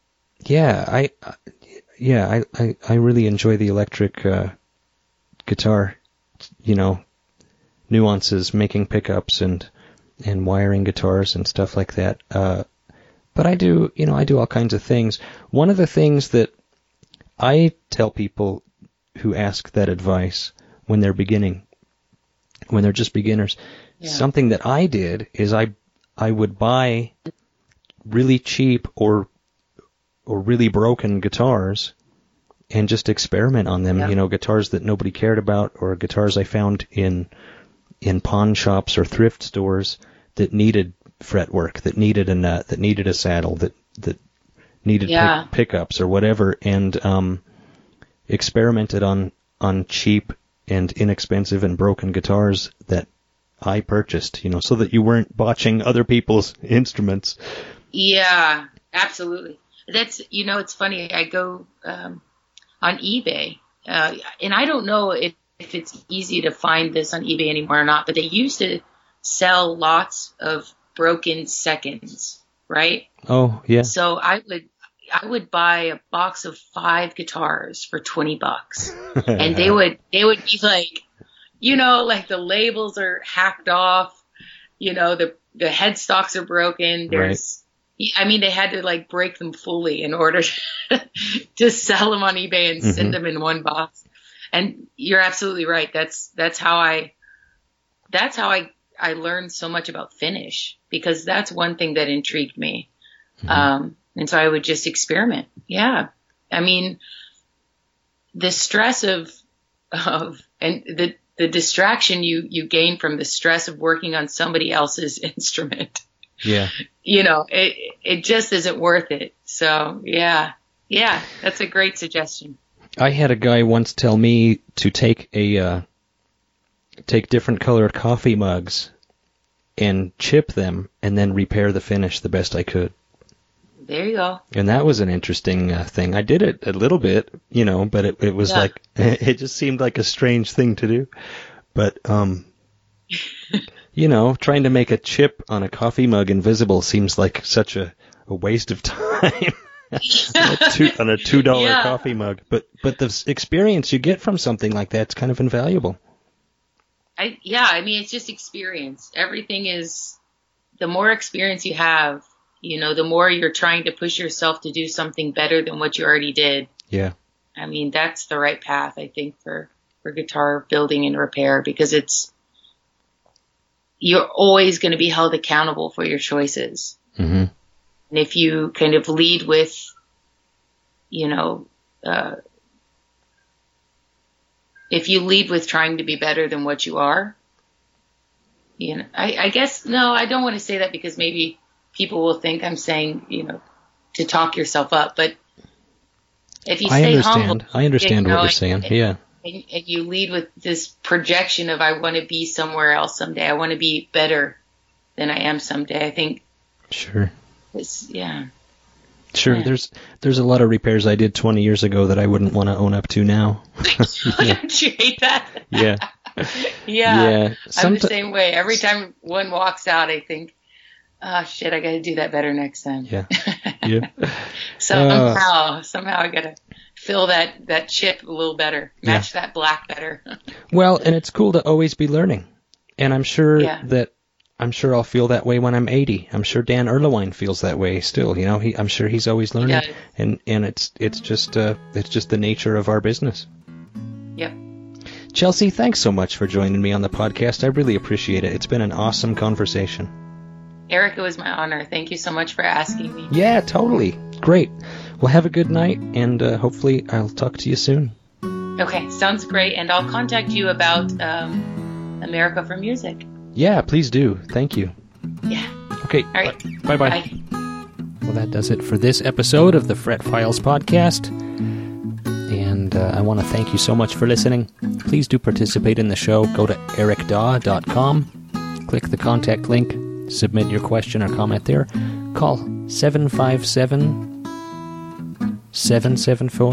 yeah, I, I yeah, I, I I really enjoy the electric uh, guitar. You know, nuances, making pickups and and wiring guitars and stuff like that. Uh, but I do, you know, I do all kinds of things. One of the things that I tell people who ask that advice when they're beginning, when they're just beginners, Yeah. something that I did is I I would buy really cheap or or really broken guitars and just experiment on them. Yeah. You know, guitars that nobody cared about or guitars I found in in pawn shops or thrift stores that needed fretwork, that needed a nut, that needed a saddle, that that needed Yeah. pick, pickups or whatever, and um, experimented on on cheap and inexpensive and broken guitars that I purchased. You know, so that you weren't botching other people's instruments. Yeah, absolutely. That's you know, it's funny. I go um, on eBay, uh, and I don't know if, if it's easy to find this on eBay anymore or not. But they used to sell lots of broken seconds, right? Oh yeah, So I would I would buy a box of five guitars for twenty bucks, and they would they would be like, you know, like the labels are hacked off, you know, the the headstocks are broken. There's, I mean, they had to like break them fully in order to sell them on eBay and send Mhm. them in one box. And you're absolutely right. That's that's how I that's how I I learned so much about finish because that's one thing that intrigued me. Um, and so I would just experiment. Yeah. I mean, the stress of, of, and the, the distraction you, you gain from the stress of working on somebody else's instrument, yeah. you know, it, it just isn't worth it. So yeah. Yeah. That's a great suggestion. I had a guy once tell me to take a uh, take different colored coffee mugs and chip them and then repair the finish the best I could. There you go. And that was an interesting uh, thing. I did it a little bit, you know, but it it was Yeah. like it just seemed like a strange thing to do. But um you know, trying to make a chip on a coffee mug invisible seems like such a, a waste of time. on a two, on a two dollar Yeah. coffee mug, but but the experience you get from something like that's kind of invaluable. I yeah, I mean it's just experience. Everything is the more experience you have, you know, the more you're trying to push yourself to do something better than what you already did. Yeah, I mean, that's the right path I think for for guitar building and repair because it's you're always going to be held accountable for your choices. hmm And if you kind of lead with, you know, uh, if you lead with trying to be better than what you are, you know, I, I guess, no, I don't want to say that because maybe people will think I'm saying, you know, to talk yourself up, but if you I stay understand. humble, I understand you know, what you're saying. and- Yeah, and, and you lead with this projection of I want to be somewhere else someday. I want to be better than I am someday. I think sure. it's, yeah. Sure, Yeah. there's there's a lot of repairs I did 20 years ago that I wouldn't want to own up to now. Don't you hate that? Yeah, Yeah. yeah. I'm the same way. Every time one walks out, I think, oh shit, I got to do that better next time. Yeah, yeah. Uh, somehow, somehow I got to fill that, that chip a little better, match that black better. Well, and it's cool to always be learning, and I'm sure Yeah. that I'm sure I'll feel that way when I'm 80. I'm sure Dan Erlewine feels that way still. You know, he I'm sure he's always learning, does. and and it's it's just uh it's just the nature of our business. yep. Chelsea, thanks so much for joining me on the podcast. I really appreciate it. It's been an awesome conversation. Eric, it was my honor. Thank you so much for asking me. Yeah, totally. Great. Well, have a good night, and uh, hopefully I'll talk to you soon. Okay, sounds great. And I'll contact you about um, America for Music. Yeah, please do. Thank you. Yeah. Okay. All right. Bye bye. Bye. Well, that does it for this episode of the Fret Files podcast. And uh, I want to thank you so much for listening. Please do participate in the show. Go to ericdaw.com, click the contact link, submit your question or comment there. Call 757 774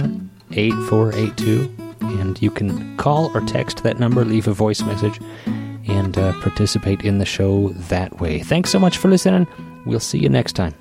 8482. And you can call or text that number, leave a voice message, and uh, participate in the show that way. Thanks so much for listening. We'll see you next time.